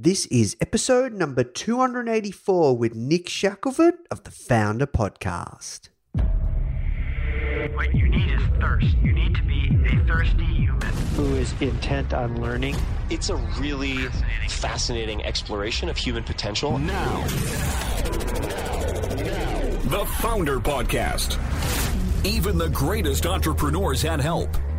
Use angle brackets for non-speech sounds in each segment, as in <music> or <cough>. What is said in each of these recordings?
This is episode number 284 with Nick Shackelford of the Foundr Podcast. What you need is thirst. You need to be a thirsty human. who is intent on learning. It's a really fascinating exploration of human potential. Now, the Foundr Podcast. Even the greatest entrepreneurs had help.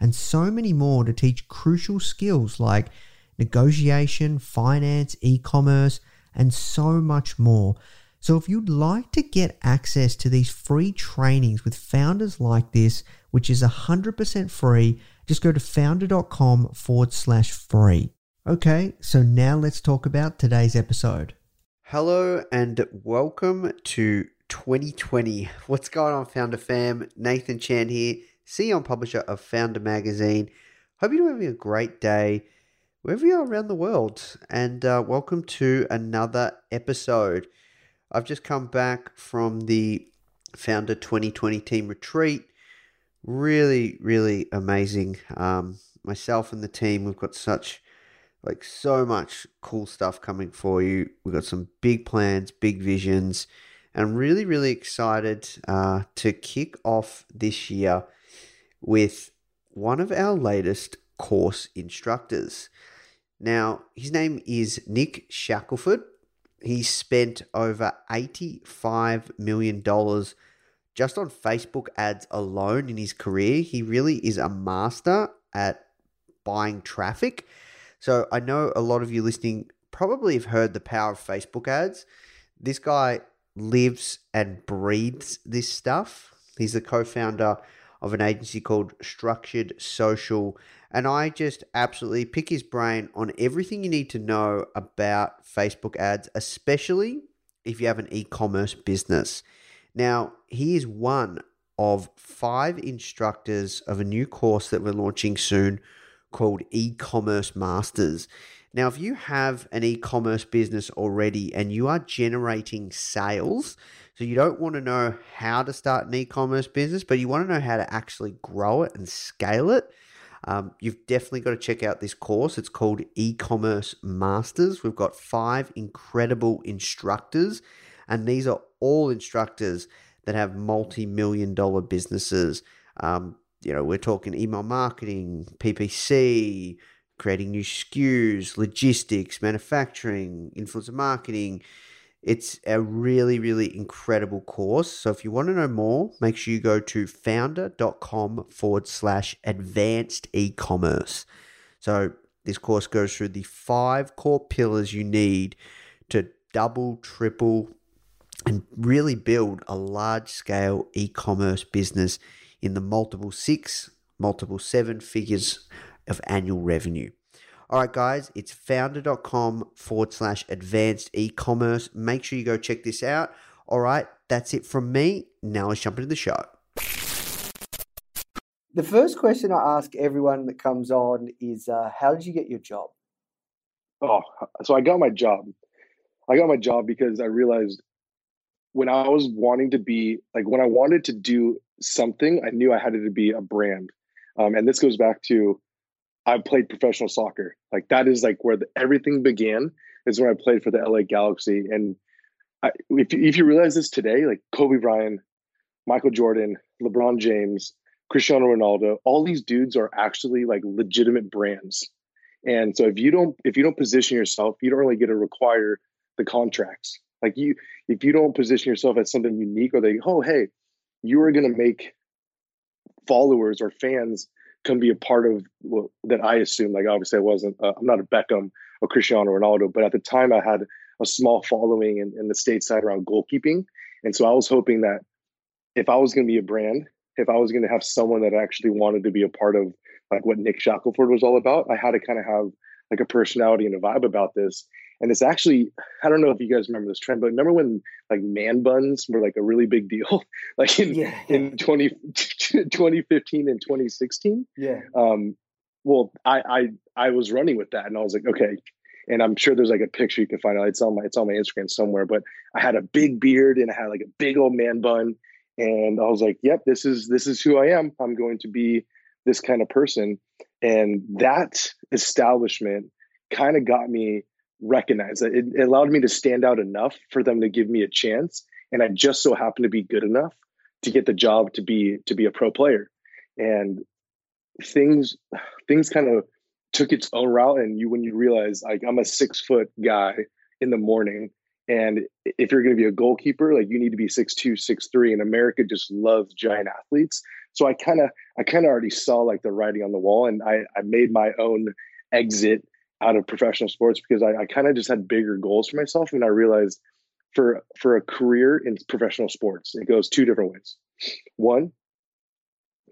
and so many more to teach crucial skills like negotiation, finance, e commerce, and so much more. So, if you'd like to get access to these free trainings with founders like this, which is 100% free, just go to foundr.com forward slash free. Okay, so now let's talk about today's episode. Hello and welcome to 2020. What's going on, Foundr Fam? Nathan Chan here, CEO and publisher of Foundr Magazine. Hope you're having a great day wherever you are around the world, and uh, welcome to another episode. I've just come back from the Foundr 2020 team retreat. Really, really amazing. Um, myself and the team, we've got such like so much cool stuff coming for you. We've got some big plans, big visions, and I'm really, really excited uh, to kick off this year with one of our latest course instructors. Now, his name is Nick Shackelford. He spent over $85 million just on Facebook ads alone in his career. He really is a master at buying traffic. So I know a lot of you listening probably have heard the power of Facebook ads. This guy lives and breathes this stuff. He's the co founder of an agency called Structured Social. And I just absolutely pick his brain on everything you need to know about Facebook ads, especially if you have an e commerce business. Now, he is one of five instructors of a new course that we're launching soon called E Commerce Masters. Now, if you have an e commerce business already and you are generating sales, so you don't want to know how to start an e commerce business, but you want to know how to actually grow it and scale it, um, you've definitely got to check out this course. It's called E Commerce Masters. We've got five incredible instructors, and these are all instructors that have multi million dollar businesses. Um, you know, we're talking email marketing, PPC, creating new SKUs, logistics, manufacturing, influencer marketing. It's a really, really incredible course. So if you want to know more, make sure you go to foundr.com forward slash advanced e commerce. So this course goes through the five core pillars you need to double, triple, and really build a large scale e commerce business in the multiple six, multiple seven figures of annual revenue. All right, guys, it's foundr.com forward slash advanced e commerce. Make sure you go check this out. All right, that's it from me. Now let's jump into the show. The first question I ask everyone that comes on is uh, How did you get your job? Oh, so I got my job. I got my job because I realized when I was wanting to be like when I wanted to do something, I knew I had to be a brand. Um, and this goes back to I played professional soccer. Like that is like where the, everything began. Is when I played for the LA Galaxy. And I, if if you realize this today, like Kobe Bryant, Michael Jordan, LeBron James, Cristiano Ronaldo, all these dudes are actually like legitimate brands. And so if you don't if you don't position yourself, you don't really get to require the contracts. Like you if you don't position yourself as something unique or they oh hey, you are going to make followers or fans come be a part of well, that I assume like obviously I wasn't uh, I'm not a Beckham or Cristiano Ronaldo, but at the time I had a small following in, in the stateside around goalkeeping. And so I was hoping that if I was going to be a brand, if I was going to have someone that actually wanted to be a part of like what Nick Shackelford was all about, I had to kind of have like a personality and a vibe about this. And it's actually, I don't know if you guys remember this trend, but remember when like man buns were like a really big deal, <laughs> like in Yeah. in 20, <laughs> 2015 and 2016? Yeah. Um, well, I, I I was running with that, and I was like, okay. And I'm sure there's like a picture you can find out. It's on my it's on my Instagram somewhere. But I had a big beard and I had like a big old man bun, and I was like, yep, this is this is who I am. I'm going to be this kind of person. And that establishment kind of got me recognized. It, it allowed me to stand out enough for them to give me a chance. And I just so happened to be good enough to get the job to be to be a pro player. And things things kind of took its own route. And you when you realize like I'm a six foot guy in the morning. And if you're going to be a goalkeeper, like you need to be six two, six three, and America just loves giant athletes. So I kind of, I kind of already saw like the writing on the wall, and I, I made my own exit out of professional sports because I, I kind of just had bigger goals for myself, and I realized for for a career in professional sports, it goes two different ways. One,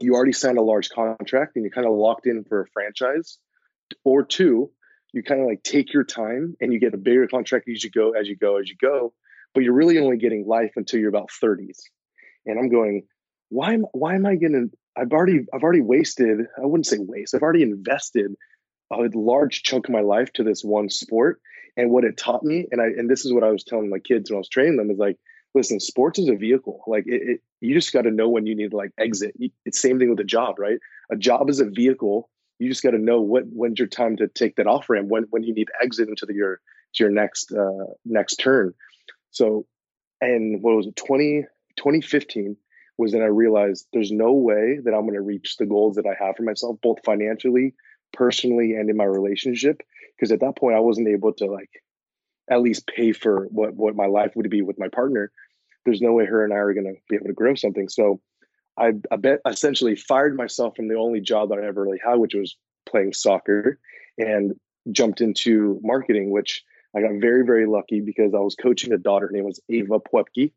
you already signed a large contract and you kind of locked in for a franchise, or two, you kind of like take your time and you get a bigger contract as you go, as you go, as you go, but you're really only getting life until you're about 30s. And I'm going, why am why am I gonna I've already I've already wasted, I wouldn't say waste, I've already invested a large chunk of my life to this one sport. And what it taught me, and I and this is what I was telling my kids when I was training them, is like, listen, sports is a vehicle. Like it, it you just got to know when you need to like exit. It's same thing with a job, right? A job is a vehicle. You just got to know what when's your time to take that off ramp, when when you need to exit into the, your to your next uh, next turn. So, and what was it, 20, 2015 was then I realized there's no way that I'm going to reach the goals that I have for myself, both financially, personally, and in my relationship. Because at that point, I wasn't able to like at least pay for what what my life would be with my partner. There's no way her and I are going to be able to grow something. So I, I bet essentially fired myself from the only job that I ever really had, which was playing soccer, and jumped into marketing, which I got very, very lucky because I was coaching a daughter. Her name was Ava Puepke,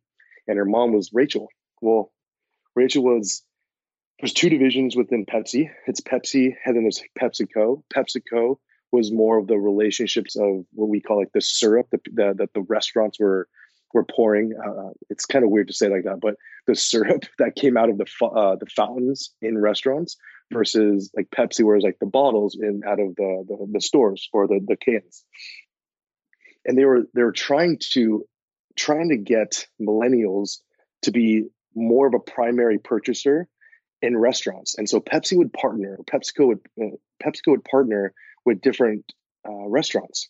and her mom was Rachel. Well, Rachel was there's two divisions within Pepsi. It's Pepsi, and then there's PepsiCo. PepsiCo was more of the relationships of what we call like the syrup that the, the restaurants were were pouring. Uh, it's kind of weird to say like that, but the syrup <laughs> that came out of the uh, the fountains in restaurants versus like Pepsi, where it's like the bottles in out of the the, the stores or the the cans. And they were they were trying to trying to get millennials to be more of a primary purchaser in restaurants. And so Pepsi would partner, PepsiCo would uh, PepsiCo would partner with different uh, restaurants.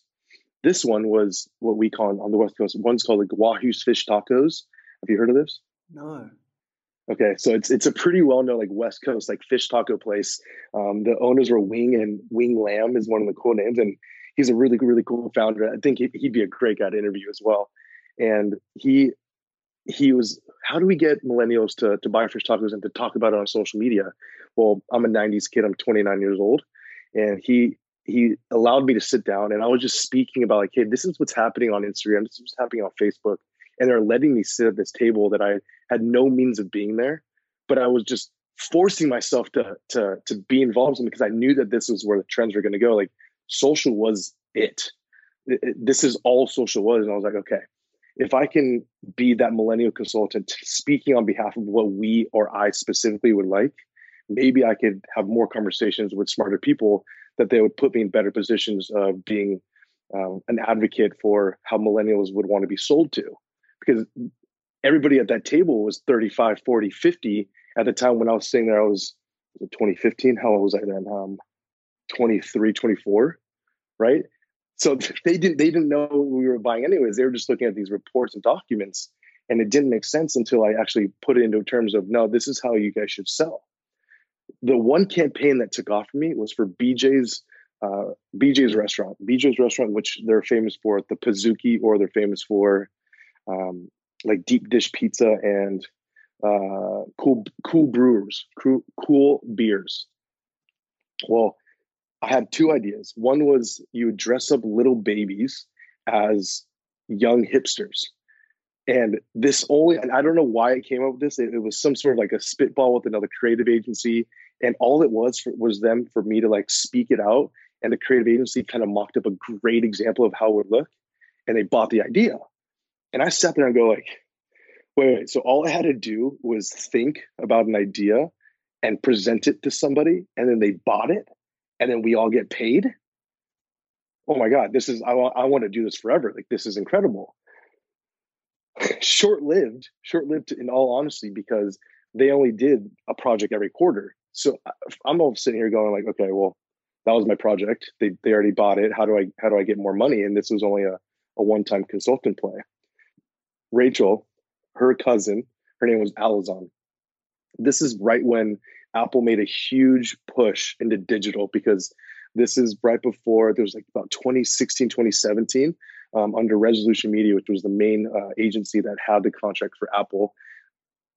This one was what we call on the West Coast. One's called the Wahoo's Fish Tacos. Have you heard of this? No. Okay, so it's it's a pretty well known like West Coast like fish taco place. Um, the owners were Wing and Wing Lam is one of the cool names, and he's a really really cool founder. I think he'd be a great guy to interview as well. And he he was how do we get millennials to to buy fish tacos and to talk about it on social media? Well, I'm a '90s kid. I'm 29 years old, and he he allowed me to sit down and I was just speaking about like, hey, this is what's happening on Instagram. This is what's happening on Facebook, and they're letting me sit at this table that I had no means of being there, but I was just forcing myself to to to be involved in because I knew that this was where the trends were going to go. Like social was it. It- it- This is all social was, and I was like, okay, if I can be that millennial consultant speaking on behalf of what we or I specifically would like, maybe I could have more conversations with smarter people that they would put me in better positions of being um, an advocate for how millennials would want to be sold to. Because everybody at that table was 35, 40, 50. At the time when I was sitting there, I was, was 2015. How old was I then? Um, 23, 24, right? So <laughs> they didn't they didn't know we were buying anyways. They were just looking at these reports and documents, and it didn't make sense until I actually put it into terms of no, this is how you guys should sell. The one campaign that took off for me was for BJ's uh, BJ's restaurant. BJ's restaurant, which they're famous for the Pizookie, or they're famous for um, like deep dish pizza and uh, cool cool brewers, cool, cool beers. Well, I had two ideas. One was you would dress up little babies as young hipsters. And this only, and I don't know why it came up with this. It, it, was some sort of like a spitball with another creative agency. And all it was for, was them for me to like speak it out. And the creative agency kind of mocked up a great example of how it would look. And they bought the idea. And I sat there and go like, wait, wait. So all I had to do was think about an idea and present it to somebody. And then they bought it and then we all get paid? Oh my god this is i, I want to do this forever like this is incredible. <laughs> Short lived short lived in all honesty because they only did a project every quarter. So i'm all sitting here going like okay well that was my project. They, they already bought it. How do i how do i get more money? And this was only a, a one-time consultant play. Rachel her cousin her name was alizon this is right when Apple made a huge push into digital because this is right before there was like about 2016, 2017 um, under Resolution Media, which was the main uh, agency that had the contract for Apple.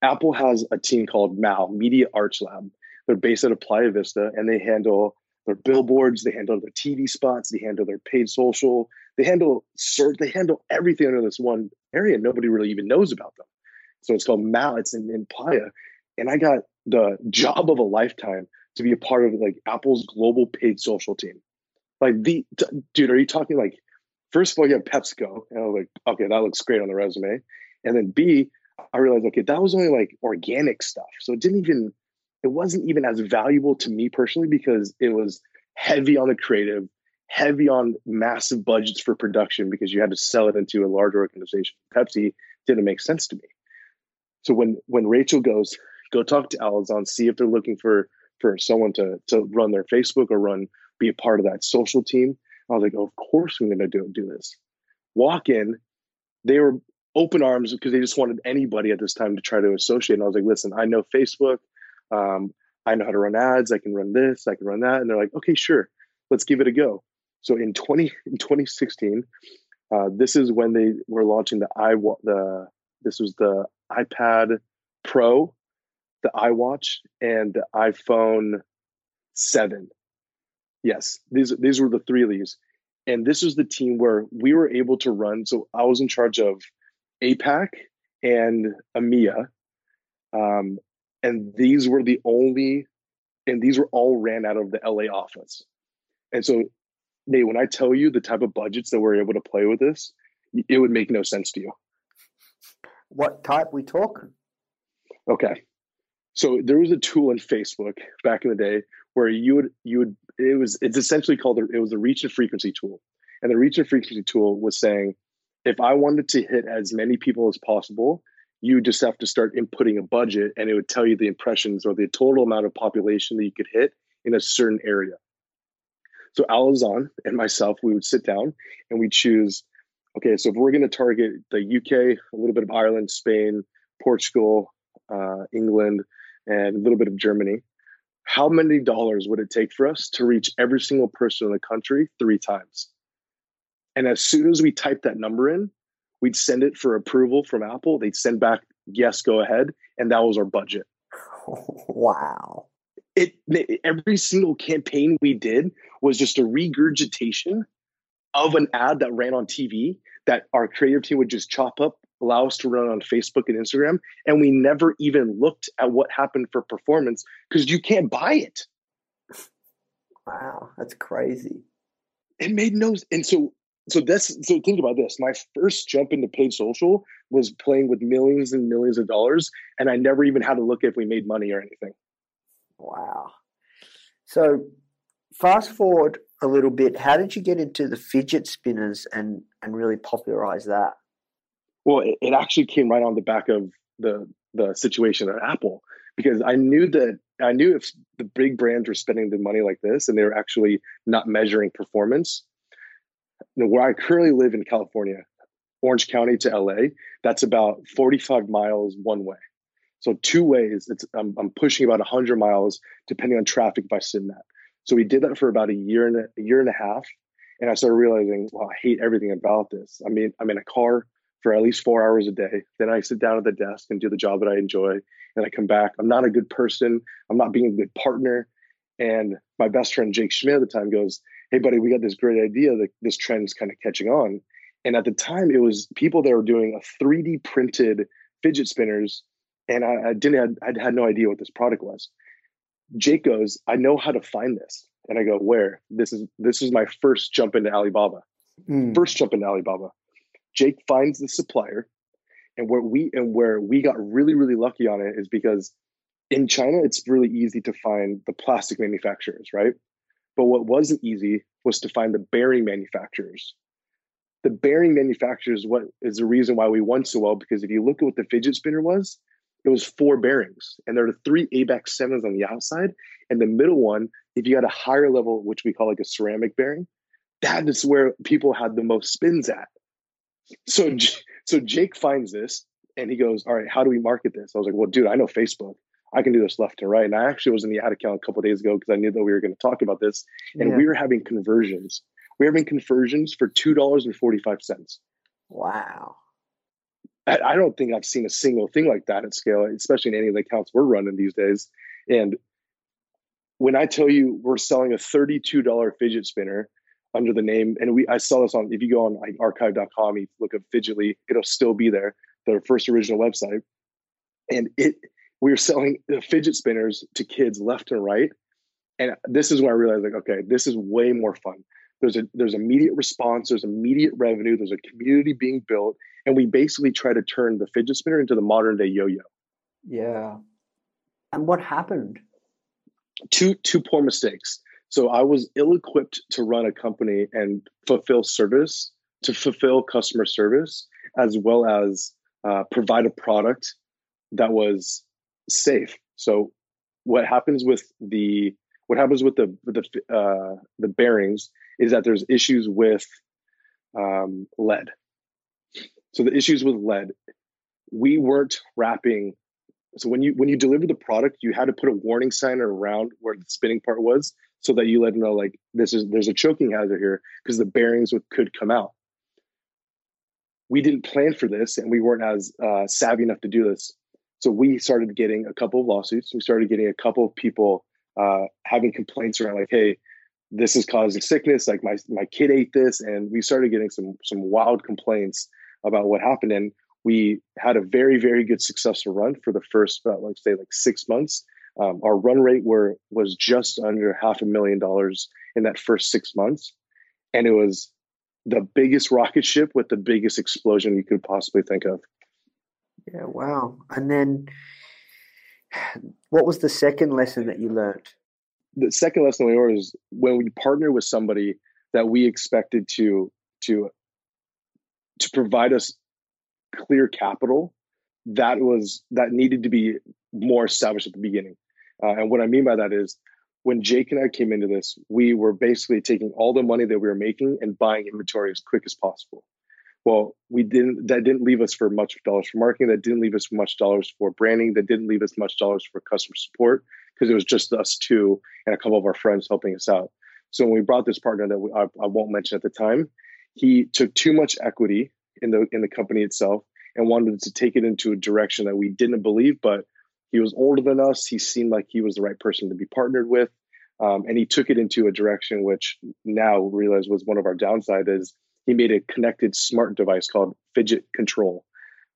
Apple has a team called MAL, Media Arts Lab. They're based out of Playa Vista and they handle their billboards, they handle their TV spots, they handle their paid social, they handle search, they handle everything under this one area. Nobody really even knows about them. So it's called MAL. It's in, in Playa. And I got the job of a lifetime to be a part of like Apple's global paid social team. Like the t- dude, are you talking like first of all you have PepsiCo, and I was like, okay, that looks great on the resume, and then B, I realized okay, that was only like organic stuff, so it didn't even, it wasn't even as valuable to me personally because it was heavy on the creative, heavy on massive budgets for production because you had to sell it into a large organization. Pepsi didn't make sense to me. So when when Rachel goes, go talk to Alizon, see if they're looking for for someone to to run their Facebook or run be a part of that social team. I was like, oh, of course I'm going to do do this. Walk in, they were open arms because they just wanted anybody at this time to try to associate. And I was like, listen, I know Facebook, um, I know how to run ads, I can run this, I can run that, and they're like, okay, sure, let's give it a go. So in twenty in 2016, uh, this is when they were launching the i the this was the iPad Pro the iWatch and the iPhone 7. Yes, these these were the three of these. And this was the team where we were able to run. So I was in charge of APAC and EMEA. Um, and these were the only, and these were all ran out of the LA office. And so, Nate, when I tell you the type of budgets that we're able to play with this, it would make no sense to you. What type we talking? Okay so there was a tool in Facebook back in the day where you would you would it was it's essentially called it was the reach and frequency tool, and the reach and frequency tool was saying if I wanted to hit as many people as possible, you just have to start inputting a budget, and it would tell you the impressions or the total amount of population that you could hit in a certain area. So Alizon and myself, we would sit down and we choose. Okay, so if we're going to target the UK, a little bit of Ireland, Spain, Portugal, uh, England, and a little bit of Germany. How many dollars would it take for us to reach every single person in the country three times? And as soon as we typed that number in, we'd send it for approval from Apple. They'd send back, yes, go ahead. And that was our budget. <laughs> Wow. It every single campaign we did was just a regurgitation of an ad that ran on TV that our creative team would just chop up allow us to run on Facebook and Instagram. And we never even looked at what happened for performance because you can't buy it. Wow, that's crazy. It made no and so so that's so think about this. My first jump into paid social was playing with millions and millions of dollars, and I never even had to look if we made money or anything. Wow. So fast forward a little bit, how did you get into the fidget spinners and and really popularize that? Well, it, it actually came right on the back of the the situation at Apple because I knew that I knew if the big brands were spending the money like this and they were actually not measuring performance. You know, where I currently live in California, Orange County to LA, that's about 45 miles one way. So two ways, it's I'm, I'm pushing about 100 miles depending on traffic in that. So we did that for about a year and a, a year and a half, and I started realizing, well, I hate everything about this. I mean, I'm in a car for at least four hours a day. Then I sit down at the desk and do the job that I enjoy. And I come back. I'm not a good person. I'm not being a good partner. And my best friend Jake Schmidt at the time goes, Hey, buddy, we got this great idea that this trend is kind of catching on. And at the time, it was people that were doing a 3D printed fidget spinners. And I, I didn't had, I had no idea what this product was. Jake goes, I know how to find this. And I go, where? This is this is my first jump into Alibaba. Mm. First jump into Alibaba. Jake finds the supplier, and where we and where we got really really lucky on it is because in China it's really easy to find the plastic manufacturers, right? But what wasn't easy was to find the bearing manufacturers. The bearing manufacturers what is the reason why we won so well because if you look at what the fidget spinner was, it was four bearings, and there are three ABEC sevens on the outside, and the middle one, if you had a higher level, which we call like a ceramic bearing, that is where people had the most spins at. So, so Jake finds this and he goes, "All right, how do we market this?" I was like, "Well, dude, I know Facebook. I can do this left and right." And I actually was in the ad account a couple days ago because I knew that we were going to talk about this, and Yeah. we were having conversions. We were having conversions for two dollars and forty five cents. Wow. I, I don't think I've seen a single thing like that at scale, especially in any of the accounts we're running these days. And when I tell you we're selling a $32 fidget spinner under the name, and we I saw this on if you go on like archive.com, you look up Fidgetly, it'll still be there, their first original website. And it we were selling the fidget spinners to kids left and right. And this is when I realized like, okay, this is way more fun. There's a there's immediate response, there's immediate revenue, there's a community being built, and we basically try to turn the fidget spinner into the modern day yo-yo. Yeah. And what happened? Two two poor mistakes. So I was ill-equipped to run a company and fulfill service, to fulfill customer service, as well as uh, provide a product that was safe. So what happens with the what happens with the the uh, the bearings is that there's issues with um, lead. So the issues with lead, we weren't wrapping. So when you when you deliver the product, you had to put a warning sign around where the spinning part was, so that you let them know like this is there's a choking hazard here because the bearings would, could come out. We didn't plan for this, and we weren't as uh, savvy enough to do this. So we started getting a couple of lawsuits. We started getting a couple of people uh, having complaints around like, "Hey, this is causing sickness. Like my my kid ate this," and we started getting some some wild complaints about what happened. And we had a very very good successful run for the first about like say like six months. Um, our run rate were was just under half a million dollars in that first six months, and it was the biggest rocket ship with the biggest explosion you could possibly think of. Yeah, wow. And then what was the second lesson that you learned? the second lesson we learned is when we partner with somebody that we expected to to to provide us clear capital that was that needed to be more established at the beginning uh, and what i mean by that is when jake and i came into this we were basically taking all the money that we were making and buying inventory as quick as possible well we didn't that didn't leave us for much dollars for marketing that didn't leave us much dollars for branding that didn't leave us much dollars for customer support because it was just us two and a couple of our friends helping us out. So when we brought this partner that we, I, I won't mention at the time, he took too much equity in the in the company itself and wanted to take it into a direction that we didn't believe. But he was older than us. He seemed like he was the right person to be partnered with, um, and he took it into a direction which now realize was one of our downside is he made a connected smart device called Fidget Control.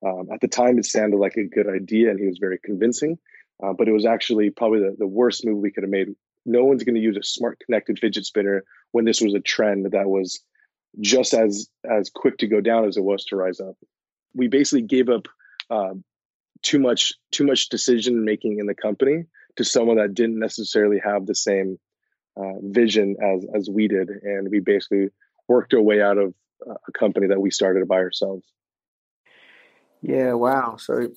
Um, at the time, it sounded like a good idea, and he was very convincing. Uh, but it was actually probably the, the worst move we could have made. No one's going to use a smart connected fidget spinner when this was a trend that was just as as quick to go down as it was to rise up. We basically gave up uh, too much too much decision making in the company to someone that didn't necessarily have the same uh, vision as as we did, and we basically worked our way out of uh, a company that we started by ourselves. Yeah, wow. So,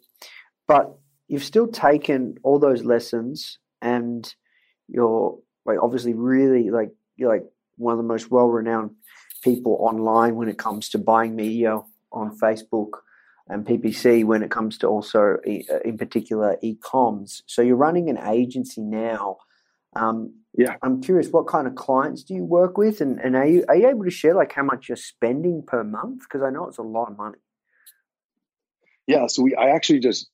but you've still taken all those lessons, and you're like obviously really like you're like one of the most well-renowned people online when it comes to buying media on Facebook and PPC when it comes to also uh, in particular e-coms. So you're running an agency now. Um, Yeah. I'm curious, what kind of clients do you work with, and, and are you are you able to share like how much you're spending per month? Because I know it's a lot of money. Yeah, so we I actually just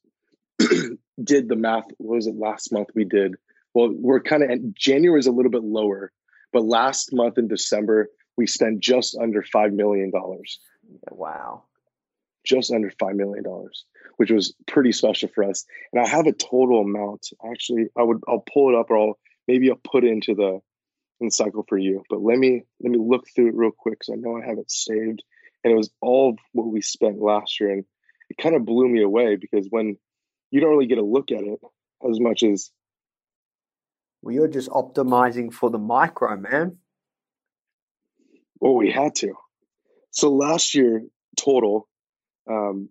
<clears throat> did the math. What was it last month we did? Well, we're kind of January is a little bit lower, but last month in December we spent just under five million dollars, Wow. Just under five million dollars, which was pretty special for us. And I have a total amount. Actually, I would I'll pull it up or I'll maybe I'll put it into the in the cycle for you. But let me let me look through it real quick because I know I have it saved. And it was all of what we spent last year, and it kind of blew me away because when you don't really get a look at it as much as Well, you're just optimizing for the micro, man. well we had to. So last year total, um,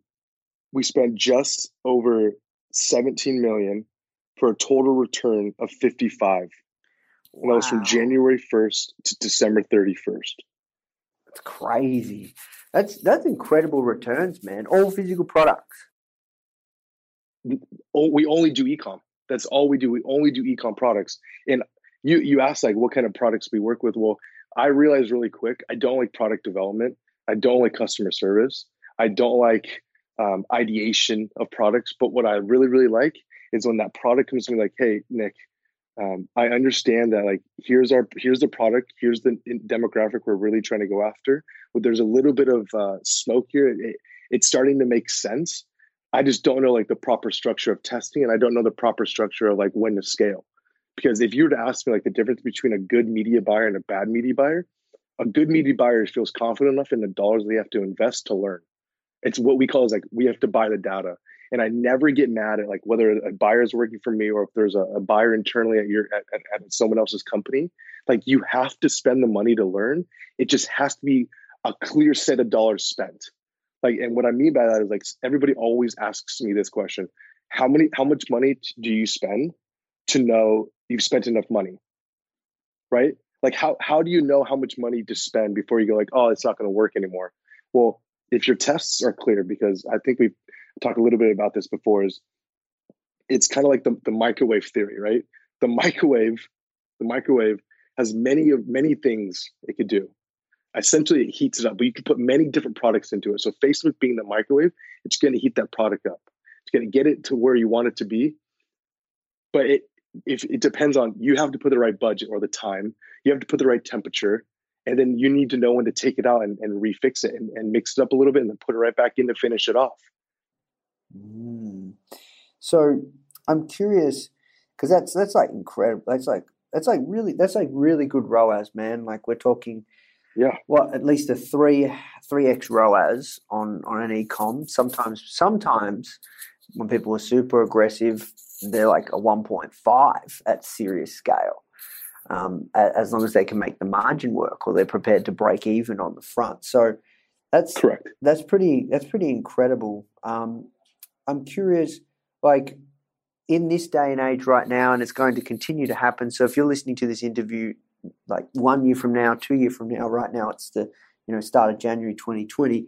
we spent just over 17 million for a total return of 55. And that was from January 1st to December 31st. That's crazy. That's that's incredible returns, man. All physical products. we only do ecom. That's all we do. We only do ecom products. And you you asked like what kind of products we work with. Well, I realized really quick I don't like product development. I don't like customer service. I don't like um, ideation of products. But what I really really like is when that product comes to me like, hey Nick, um, I understand that like here's our here's the product, here's the demographic we're really trying to go after. But there's a little bit of uh, smoke here. It, it's starting to make sense. I just don't know like the proper structure of testing, and I don't know the proper structure of like when to scale. Because if you were to ask me like the difference between a good media buyer and a bad media buyer, a good media buyer feels confident enough in the dollars they have to invest to learn. It's what we call is like we have to buy the data. And I never get mad at like whether a buyer is working for me or if there's a, a buyer internally at your at, at, at someone else's company. Like you have to spend the money to learn. It just has to be a clear set of dollars spent. Like, and what I mean by that is like everybody always asks me this question: How many, how much money do you spend to know you've spent enough money? Right? Like, how how do you know how much money to spend before you go like, oh, it's not going to work anymore? Well, if your tests are clear, because I think we've talked a little bit about this before, is it's kind of like the, the microwave theory, right? The microwave, the microwave has many of many things it could do essentially it heats it up, but you can put many different products into it. So Facebook being the microwave, it's going to heat that product up. It's going to get it to where you want it to be. But it if it depends on you have to put the right budget or the time, you have to put the right temperature, and then you need to know when to take it out and, and refix it and, and mix it up a little bit and then put it right back in to finish it off. Mm. So I'm curious because that's that's like incredible. That's like that's like really that's like really good ROAS, man. Like we're talking, Yeah. Well, at least a three three x ROAS on on an ecom. Sometimes sometimes when people are super aggressive, they're like a one point five at serious scale. Um, as long as they can make the margin work or they're prepared to break even on the front. So that's Correct. that's pretty that's pretty incredible. Um, I'm curious, like in this day and age right now, and it's going to continue to happen. So if you're listening to this interview, like one year from now, two year from now, right now it's the you know start of January 2020.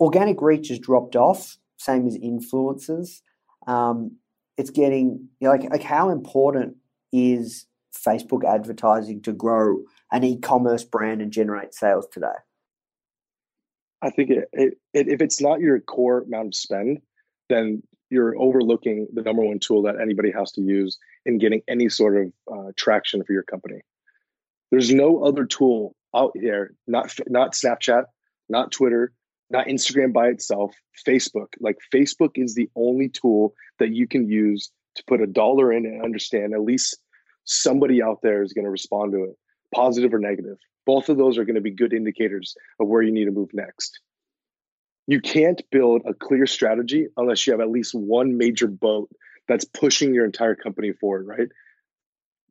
Organic reach has dropped off, same as influencers. Um, it's getting you know, like like how important is Facebook advertising to grow an e-commerce brand and generate sales today? I think it, it, it if it's not your core amount of spend, then you're overlooking the number one tool that anybody has to use in getting any sort of uh, traction for your company. There's no other tool out there, not not Snapchat, not Twitter, not Instagram by itself, Facebook. Like Facebook is the only tool that you can use to put a dollar in and understand at least somebody out there is going to respond to it, positive or negative. Both of those are going to be good indicators of where you need to move next. You can't build a clear strategy unless you have at least one major boat that's pushing your entire company forward, right?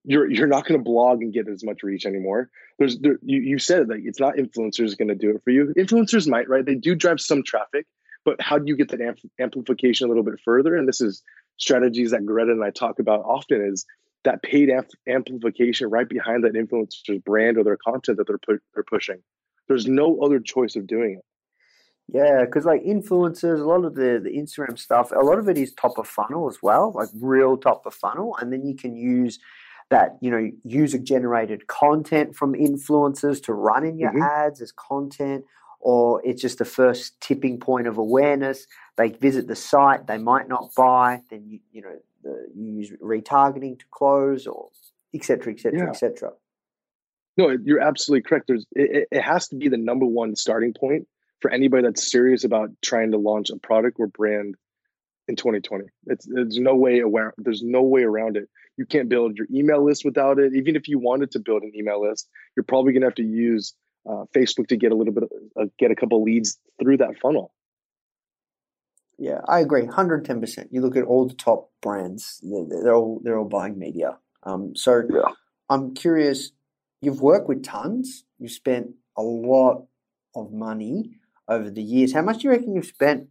You're you're not going to blog and get as much reach anymore. There's there, you you said like it's not influencers going to do it for you. Influencers might, right? They do drive some traffic, But how do you get that amp- amplification a little bit further? And this is strategies that Greta and I talk about often is that paid amp- amplification right behind that influencer's brand or their content that they're pu- they're pushing. There's no other choice of doing it. Yeah, because like influencers, a lot of the the Instagram stuff, a lot of it is top of funnel as well, like real top of funnel, and then you can use that you know user generated content from influencers to run in your Mhm. ads as content or it's just the first tipping point of awareness they visit the site they might not buy then you you know the, you use retargeting to close or etc etc etc No, you're absolutely correct. There's it, it- has to be the number one starting point for anybody that's serious about trying to launch a product or brand in 2020. It's there's no way aware there's no way around it. You can't build your email list without it. Even if you wanted to build an email list, you're probably going to have to use uh, Facebook to get a little bit of, uh, get a couple leads through that funnel. Yeah i agree 110% you look at all the top brands they're, they're all they're all buying media um, so Yeah. i'm curious you've worked with tons you've spent a lot of money over the years how much do you reckon you've spent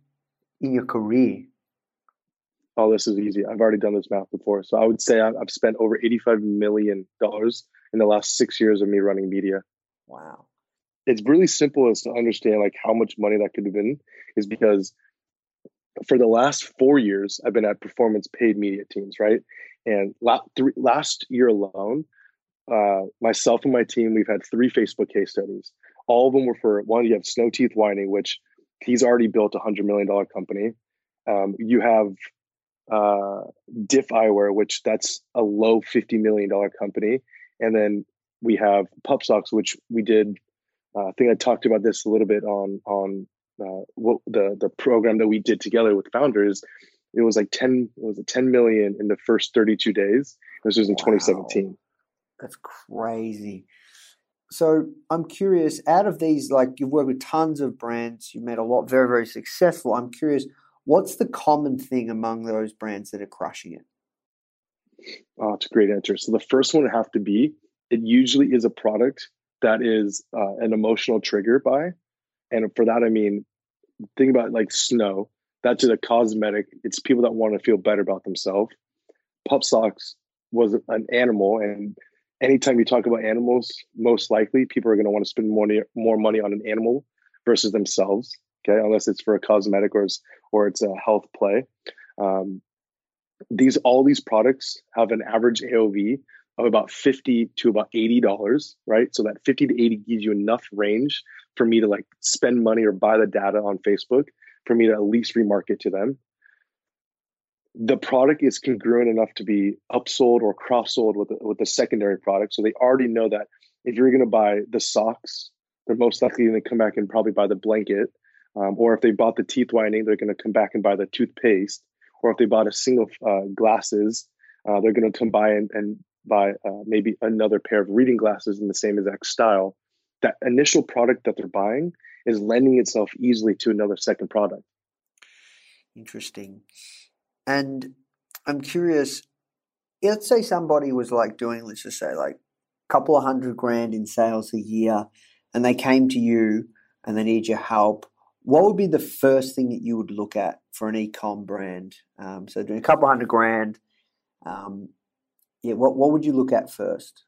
in your career Oh, this is easy. I've already done this math before, so I would say I've, I've spent over 85 million dollars in the last six years of me running media. wow it's really simple as to understand like how much money that could have been is because for the last four years i've been at performance paid media teams right? And la- last year alone uh, myself and my team we've had three facebook case studies. All of them were for one you have snow teeth whitening which he's already built a hundred million dollar company. Um, you have uh, diff eyewear which that's a low 50 million dollar company. And then we have pup socks which we did uh, I think I talked about this a little bit on on uh, what the the program that we did together with founders. It was like ten. It was a ten million in the first thirty two days. This was in Wow. twenty seventeen. That's crazy. So I'm curious, out of these, like you've worked with tons of brands, you've made a lot very, very successful. I'm curious, what's the common thing among those brands that are crushing it? Oh, it's a great answer. So the first one would have to be it usually is a product that is uh, an emotional trigger by, and for that I mean, think about like snow. That's a cosmetic. It's people that want to feel better about themselves. Pup socks was an animal, and anytime you talk about animals, most likely people are going to want to spend more money, more money on an animal versus themselves. Okay, unless it's for a cosmetic or it's, or it's a health play. Um, these all these products have an average AOV of about 50 to about $80, right? So that 50 to 80 gives you enough range for me to like spend money or buy the data on Facebook for me to at least remarket to them. The product is congruent enough to be upsold or cross-sold with the, with the secondary product. So they already know that if you're going to buy the socks, they're most likely going to come back and probably buy the blanket. Um, or if they bought the teeth whitening, they're going to come back and buy the toothpaste. Or if they bought a single uh, glasses, uh, they're going to come by and, and buy uh, maybe another pair of reading glasses in the same exact style. That initial product that they're buying is lending itself easily to another second product. Interesting. And I'm curious, let's say somebody was like doing, let's just say, like a couple of hundred grand in sales a year, and they came to you and they need your help. What would be the first thing that you would look at for an e-com brand? Um, so doing a couple hundred grand, um, yeah. What what would you look at first?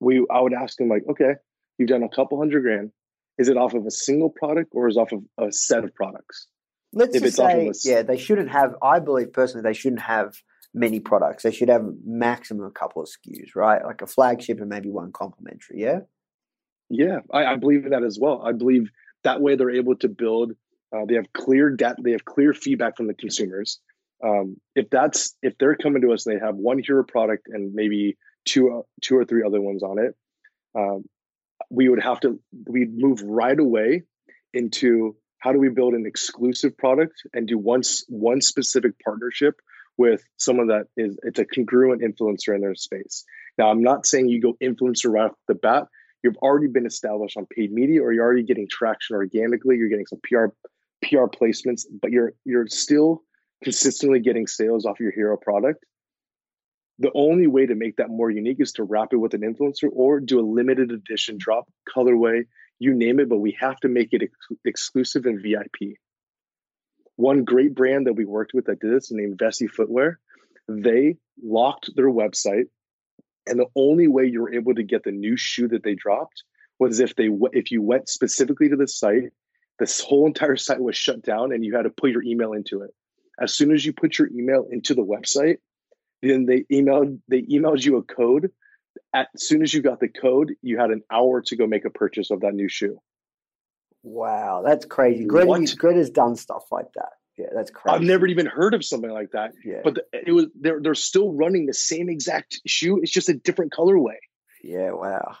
We I would ask them like, okay, you've done a couple hundred grand. Is it off of a single product or is it off of a set of products? Let's If just it's off of say, yeah, they shouldn't have. I believe personally, they shouldn't have many products. They should have maximum a couple of SKUs, right? Like a flagship and maybe one complimentary. Yeah. Yeah, I, I believe in that as well. I believe that way they're able to build. Uh, they have clear data. They have clear feedback from the consumers. Um, if that's if they're coming to us and they have one hero product and maybe two two or three other ones on it, um, we would have to we'd move right away into how do we build an exclusive product and do one one specific partnership with someone that is it's a congruent influencer in their space. Now, I'm not saying you go influencer right off the bat you've already been established on paid media or you're already getting traction organically you're getting some pr pr placements but you're you're still consistently getting sales off your hero product the only way to make that more unique is to wrap it with an influencer or do a limited edition drop colorway you name it but we have to make it ex- exclusive and vip one great brand that we worked with that did this named Vessi Footwear, they locked their website, and the only way you were able to get the new shoe that they dropped was if they if you went specifically to the site, this whole entire site was shut down, and you had to put your email into it. As soon as you put your email into the website, then they emailed they emailed you a code. As soon as you got the code, you had an hour to go make a purchase of that new shoe. Wow, that's crazy. Greta, What? Greta's done stuff like that. Yeah, that's crazy. I've never even heard of something like that. Yeah. But the, it was they're they're still running the same exact shoe. It's just a different colorway. Yeah, wow.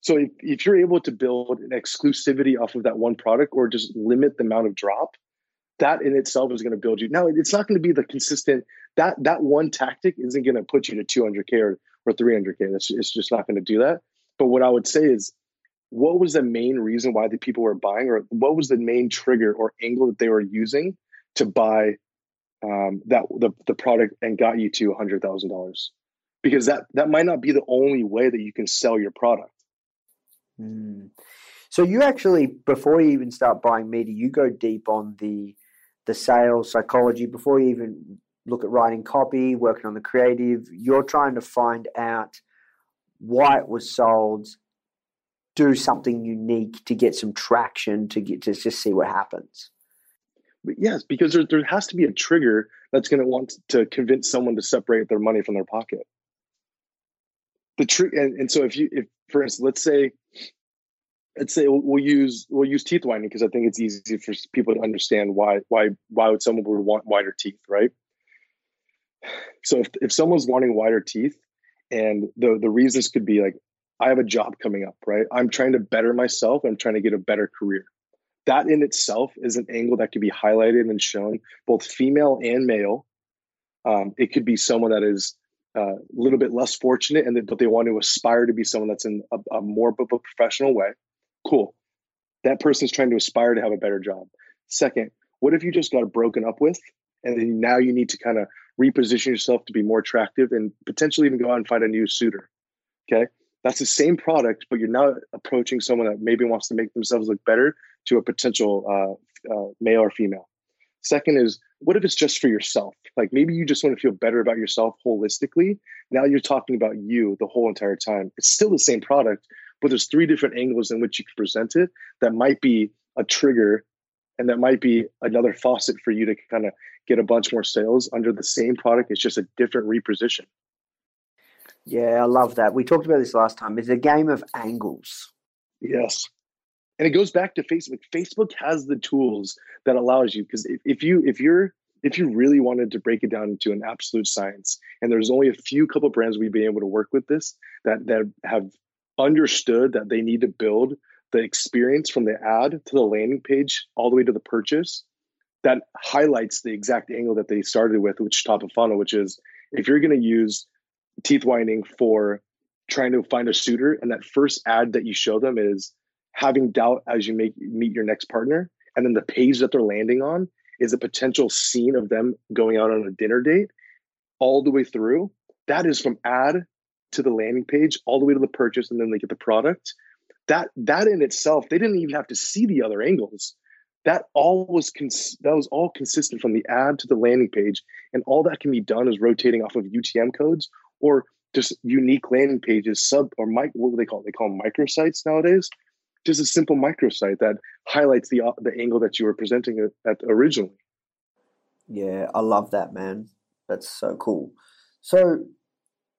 So if, if you're able to build an exclusivity off of that one product or just limit the amount of drop, that in itself is going to build you. Now it's not going to be the consistent that that one tactic isn't going to put you to 200k or, or 300k. That's it's just not going to do that. But what I would say is, what was the main reason why the people were buying, or what was the main trigger or angle that they were using to buy um, that the the product and got you to hundred thousand dollars? Because that that might not be the only way that you can sell your product. Mm. So you actually, before you even start buying media, you go deep on the the sales psychology before you even look at writing copy, working on the creative. You're trying to find out why it was sold, do something unique to get some traction to get to just see what happens. But yes, because there, there has to be a trigger that's going to want to convince someone to separate their money from their pocket. The trick, and, and so if you, if for instance, let's say, let's say we'll, use we'll use teeth whitening because I think it's easy for people to understand why why why would someone would want wider teeth, right? So if if someone's wanting wider teeth, and the the reasons could be like, I have a job coming up, right? I'm trying to better myself. I'm trying to get a better career that in itself is an angle that could be highlighted and shown both female and male um, it could be someone that is uh, a little bit less fortunate and that, but they want to aspire to be someone that's in a, a more of a professional way cool that person's trying to aspire to have a better job second what if you just got broken up with and then now you need to kind of reposition yourself to be more attractive and potentially even go out and find a new suitor okay that's the same product but you're now approaching someone that maybe wants to make themselves look better to a potential uh, uh, male or female. Second is, what if it's just for yourself? Like maybe you just want to feel better about yourself holistically. Now you're talking about you the whole entire time. It's still the same product, but there's three different angles in which you can present it that might be a trigger and that might be another faucet for you to kind of get a bunch more sales under the same product. It's just a different reposition. Yeah, I love that. We talked about this last time. It's a game of angles. Yes. And it goes back to Facebook. Facebook has the tools that allows you because if, if you if you're if you really wanted to break it down into an absolute science, and there's only a few couple brands we've been able to work with this that that have understood that they need to build the experience from the ad to the landing page all the way to the purchase that highlights the exact angle that they started with, which top of funnel, which is if you're going to use teeth whitening for trying to find a suitor, and that first ad that you show them is having doubt as you make meet your next partner, and then the page that they're landing on is a potential scene of them going out on a dinner date, all the way through. That is from ad to the landing page, all the way to the purchase, and then they get the product. That that in itself, they didn't even have to see the other angles that all was cons- that was all consistent from the ad to the landing page and all that can be done is rotating off of utm codes or just unique landing pages sub or mic what do they call it they call them microsites nowadays just a simple microsite that highlights the the angle that you were presenting at originally Yeah, I love that, man. That's so cool. So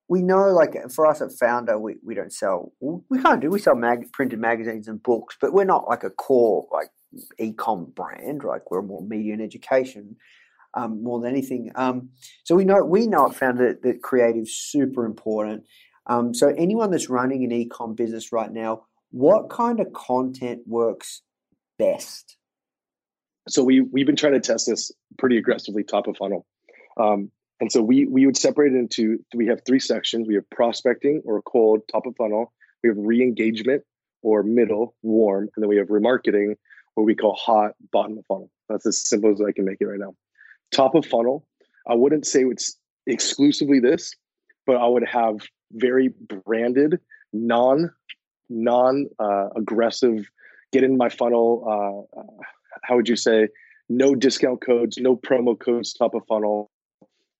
we know, like, for us at Foundr, we, we don't sell, we can't do, we sell mag, printed magazines and books, but we're not like a core, like, e-com brand, like, we're more media and education. Um, more than anything, um, so we know we know at Foundr that, that creative's super important. Um, so anyone that's running an e-com business right now, what kind of content works best? so we we've been trying to test this pretty aggressively top of funnel um, and so we we would separate it into we have three sections. We have prospecting or cold top of funnel. We have re-engagement or middle warm. And then we have remarketing what we call hot bottom of funnel. That's as simple as i can make it right now. Top of funnel i wouldn't say it's exclusively this but i would have very branded non non uh, aggressive get in my funnel uh, how would you say? No discount codes, no promo codes, top of funnel.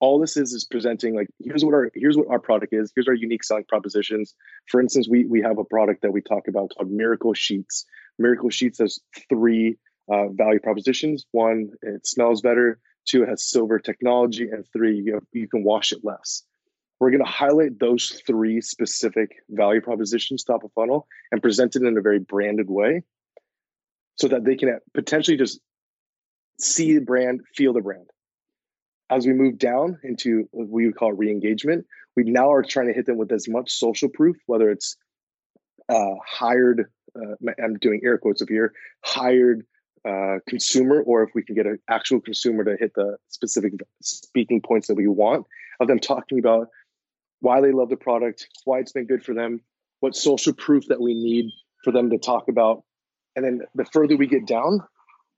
All this is is presenting like here's what our here's what our product is. Here's our unique selling propositions. For instance, we we have a product that we talk about called Miracle Sheets. Miracle Sheets has three uh, value propositions. One, it smells better. Two, it has silver technology, and three, you, you can wash it less. We're going to highlight those three specific value propositions top of funnel and present it in a very branded way so that they can potentially just see the brand, feel the brand. As we move down into what we would call re-engagement, we now are trying to hit them with as much social proof, whether it's uh, hired, uh, I'm doing air quotes of here, hired uh, consumer, or if we can get an actual consumer to hit the specific speaking points that we want of them talking about why they love the product, why it's been good for them, what social proof that we need for them to talk about. And then the further we get down,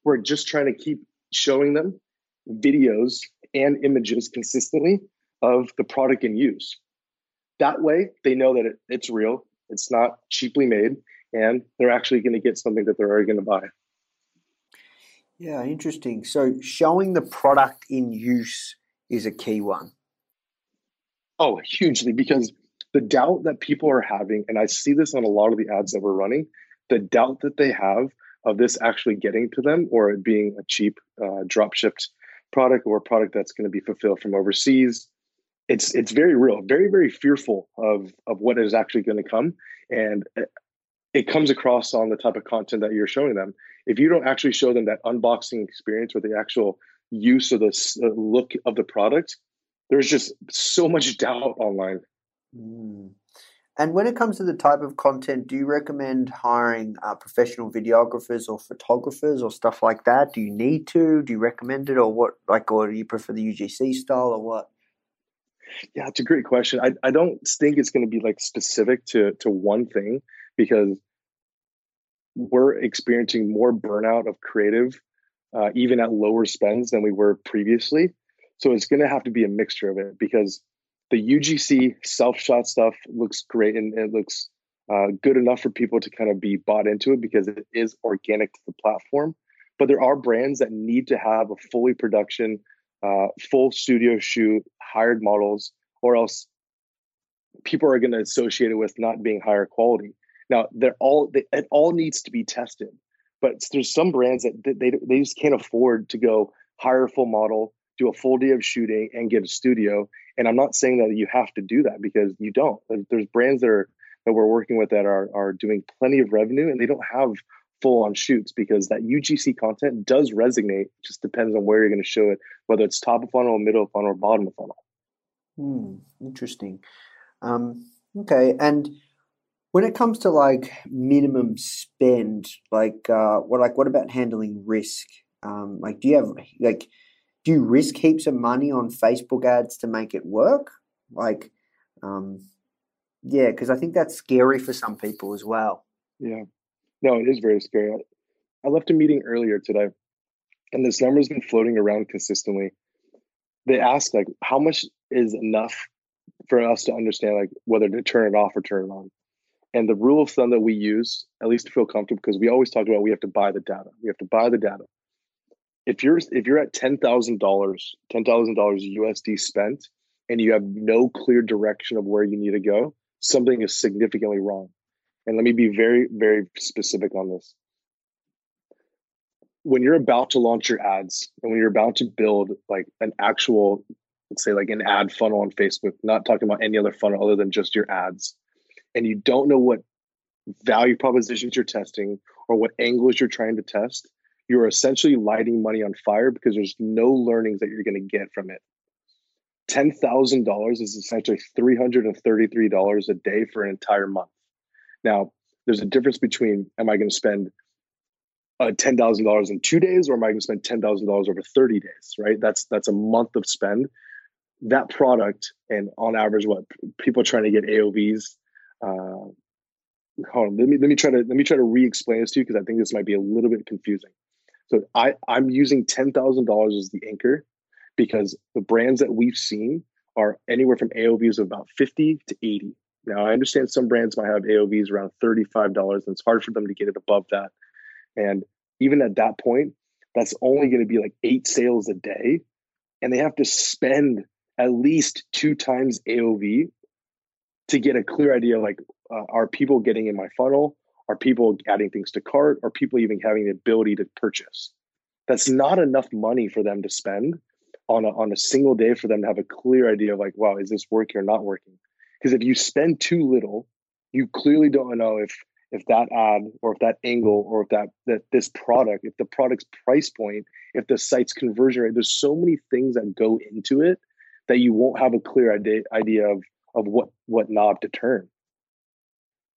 we're just trying to keep showing them videos and images consistently of the product in use. That way, they know that it, it's real, it's not cheaply made, and they're actually going to get something that they're already going to buy. Yeah, interesting. So showing the product in use is a key one. Oh, hugely, because the doubt that people are having, and I see this on a lot of the ads that we're running, the doubt that they have of this actually getting to them or it being a cheap uh, drop shipped product or a product that's going to be fulfilled from overseas it's it's very real very very fearful of of what is actually going to come. And it comes across on the type of content that you're showing them. If you don't actually show them that unboxing experience or the actual use of the look of the product there's just so much doubt online. Mm. And when it comes to the type of content, do you recommend hiring uh, professional videographers or photographers or stuff like that? Do you need to? Do you recommend it, or what? Like, or do you prefer the UGC style, or what? Yeah, it's a great question. I, I don't think it's going to be like specific to to one thing because we're experiencing more burnout of creative, uh, even at lower spends than we were previously. So it's going to have to be a mixture of it because the UGC self shot stuff looks great and it looks uh, good enough for people to kind of be bought into it because it is organic to the platform. But there are brands that need to have a fully production, uh, full studio shoot, hired models, or else people are going to associate it with not being higher quality. Now, they're all they, it all needs to be tested, but there's some brands that they they just can't afford to go hire a full model, do a full day of shooting, and get a studio and I'm not saying that you have to do that because you don't. There's brands that are that we're working with that are are doing plenty of revenue and they don't have full on shoots because that UGC content does resonate. Just depends on where you're going to show it, whether it's top of funnel, middle of funnel, or bottom of funnel. Hmm, interesting. Um, okay, and when it comes to like minimum spend, like uh, what like what about handling risk? Um, like, do you have like do you risk heaps of money on Facebook ads to make it work? Like, um, yeah, because I think that's scary for some people as well. Yeah, no, it is very scary. I left a meeting earlier today, and this number has been floating around consistently. They asked like, how much is enough for us to understand like whether to turn it off or turn it on. And the rule of thumb that we use, at least to feel comfortable, because we always talk about we have to buy the data. We have to buy the data if you're if you're at ten thousand dollars, ten thousand dollars USD spent, and you have no clear direction of where you need to go, something is significantly wrong. And let me be very, very specific on this. When you're about to launch your ads and when you're about to build like an actual, let's say like an ad funnel on Facebook, not talking about any other funnel other than just your ads, and you don't know what value propositions you're testing or what angles you're trying to test, you're essentially lighting money on fire because there's no learnings that you're going to get from it. $10,000 is essentially $333 a day for an entire month. Now, there's a difference between am I going to spend uh, $10,000 in two days or am I going to spend $10,000 over 30 days, right? That's that's a month of spend. That product, and on average, what people are trying to get AOVs. Uh, hold on, let me let me try to let me try to re-explain this to you because I think this might be a little bit confusing. So I, I'm using $10,000 as the anchor because the brands that we've seen are anywhere from AOVs of about 50 to 80. Now, I understand some brands might have AOVs around $35, and it's hard for them to get it above that. And even at that point, that's only going to be like eight sales a day, and they have to spend at least two times AOV to get a clear idea of like, uh, are people getting in my funnel? Are people adding things to cart? Are people even having the ability to purchase? That's not enough money for them to spend on a, on a single day for them to have a clear idea of like, wow, is this working or not working? Because if you spend too little, you clearly don't know if if that ad or if that angle or if that that this product, if the product's price point, if the site's conversion rate, there's so many things that go into it that you won't have a clear idea idea of of what what knob to turn.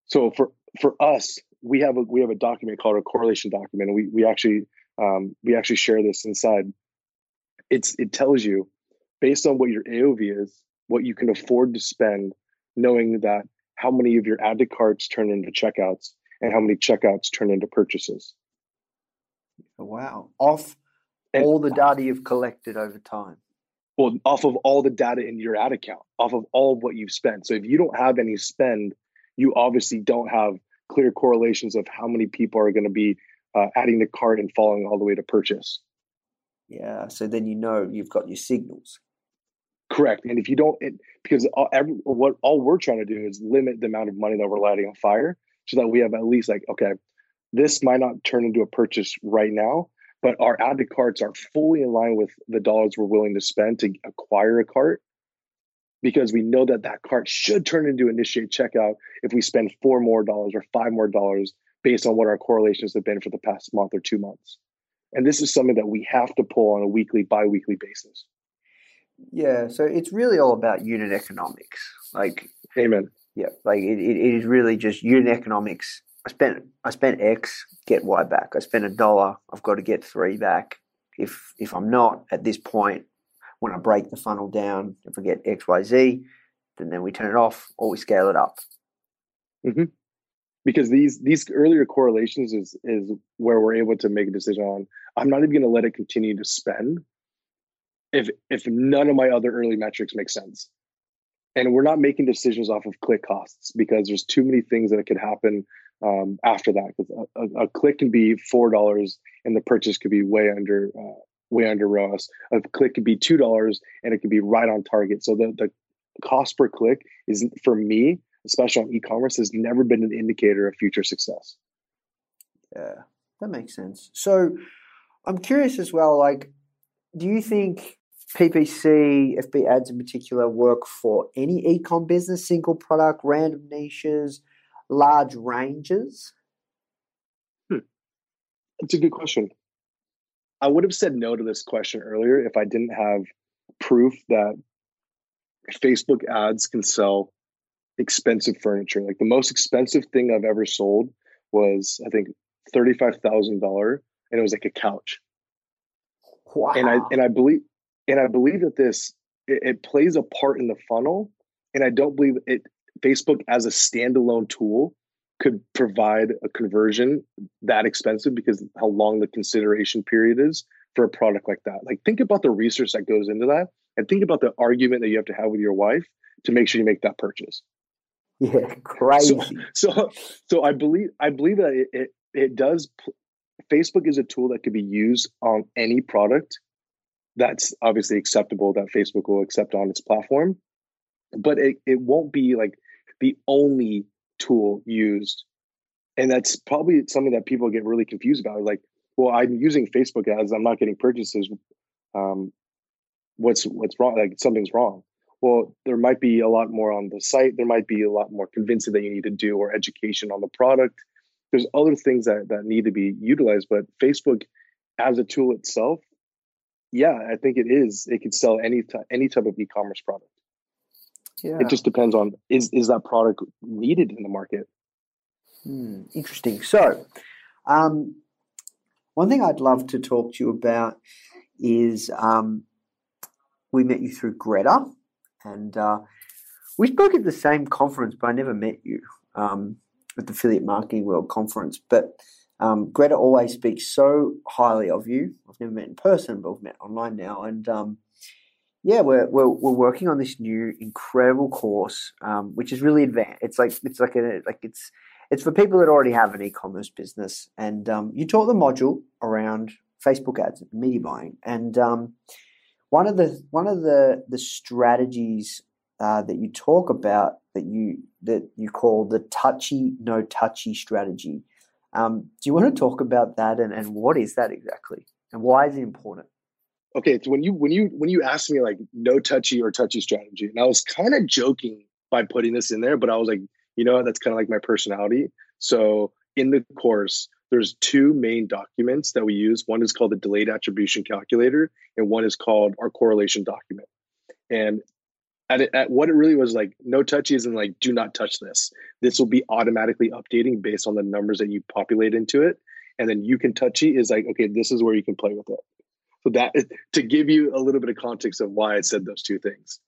So for for us, we have a we have a document called a correlation document, and we we actually um, we actually share this inside. It's it tells you based on what your AOV is, what you can afford to spend, knowing that how many of your add to carts turn into checkouts and how many checkouts turn into purchases. Wow. Off And- all the data you've collected over time. well off of all the data in your ad account off of all of what you've spent so if you don't have any spend you obviously don't have clear correlations of how many people are going to be uh, adding the cart and following all the way to purchase Yeah. So then you know you've got your signals. correct and if you don't it, because all, every, what all we're trying to do is limit the amount of money that we're lighting on fire so that we have at least like okay this might not turn into a purchase right now but our add to carts are fully in line with the dollars we're willing to spend to acquire a cart because we know that that cart should turn into initiate checkout if we spend four more dollars or five more dollars based on what our correlations have been for the past month or two months and this is something that we have to pull on a weekly bi-weekly basis Yeah. So it's really all about unit economics. Like amen Yeah, like it, it, it is really just unit economics. I spent I spent X, get Y back. I spent a dollar, I've got to get three back. If if I'm not at this point, when I break the funnel down, if I get X, Y, Z, then then we turn it off or we scale it up. because these these earlier correlations is is where we're able to make a decision on i'm not even going to let it continue to spend if if none of my other early metrics make sense. And we're not making decisions off of click costs because there's too many things that could happen um, after that. Because a, a, a click can be four dollars and the purchase could be way under uh, way under ROAS. A click could be two dollars and it could be right on target. So the the cost per click is for me, especially on e-commerce, has never been an indicator of future success. Yeah, that makes sense. So I'm curious as well, like, do you think PPC, FB ads in particular, work for any e-com business, single product, random niches, large ranges? Hmm. It's a good question. I would have said no to this question earlier if I didn't have proof that Facebook ads can sell expensive furniture. Like the most expensive thing I've ever sold was, I think, thirty-five thousand dollar, and it was like a couch. Wow. And I and I believe and I believe that this it, it plays a part in the funnel, and I don't believe it. Facebook as a standalone tool could provide a conversion that expensive because how long the consideration period is for a product like that. Like think about the research that goes into that and think about the argument that you have to have with your wife to make sure you make that purchase. yeah, crazy. So so I believe I believe that it it, it does Facebook is a tool that could be used on any product that's obviously acceptable that Facebook will accept on its platform. But it, it won't be like the only tool used. And that's probably something that people get really confused about. Like, well, I'm using Facebook ads, I'm not getting purchases. Um, what's what's wrong? Like something's wrong. Well, there might be a lot more on the site. There might be a lot more convincing that you need to do or education on the product. There's other things that, that need to be utilized, but Facebook as a tool itself, yeah, I think it is. It could sell any t- any type of e-commerce product. Yeah. It just depends on is is that product needed in the market. Hmm, interesting. So, um, one thing I'd love to talk to you about is um, we met you through Greta, and uh, we spoke at the same conference, but I never met you um, at the Affiliate Marketing World Conference. But um, Greta always speaks so highly of you. I've never met in person, but we've met online now, and um, yeah, we're, we're we're working on this new incredible course, um, which is really advanced. It's like it's like a like it's it's for people that already have an e-commerce business, and um, you taught the module around Facebook ads, and media buying, and um, one of the one of the the strategies uh, that you talk about that you that you call the touchy no touchy strategy. Um, do you want to talk about that and, and what is that exactly and why is it important? Okay, when you when you when you asked me like no touchy or touchy strategy, and I was kind of joking by putting this in there, but I was like, you know, that's kind of like my personality. So in the course, there's two main documents that we use. One is called the delayed attribution calculator, and one is called our correlation document. And at, it, at what it really was like, no touchy isn't like, do not touch this. This will be automatically updating based on the numbers that you populate into it. And then you can touchy is like, okay, this is where you can play with it. So that to give you a little bit of context of why I said those two things.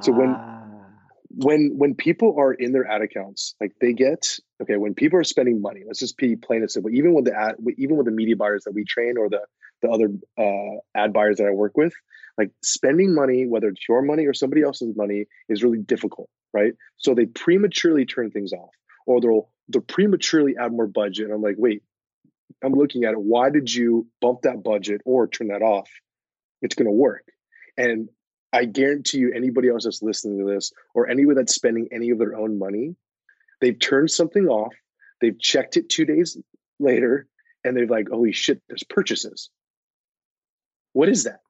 So when Ah, when when people are in their ad accounts, like they get okay, when people are spending money, let's just be plain and simple. Even with the ad, even with the media buyers that we train or the the other uh, ad buyers that I work with, like spending money, whether it's your money or somebody else's money, is really difficult, right? So they prematurely turn things off, or they'll they'll prematurely add more budget. And I'm like, wait, I'm looking at it. Why did you bump that budget or turn that off? It's going to work. And I guarantee you, anybody else that's listening to this or anyone that's spending any of their own money, they've turned something off, they've checked it two days later, and they've like, holy shit, there's purchases. What is that?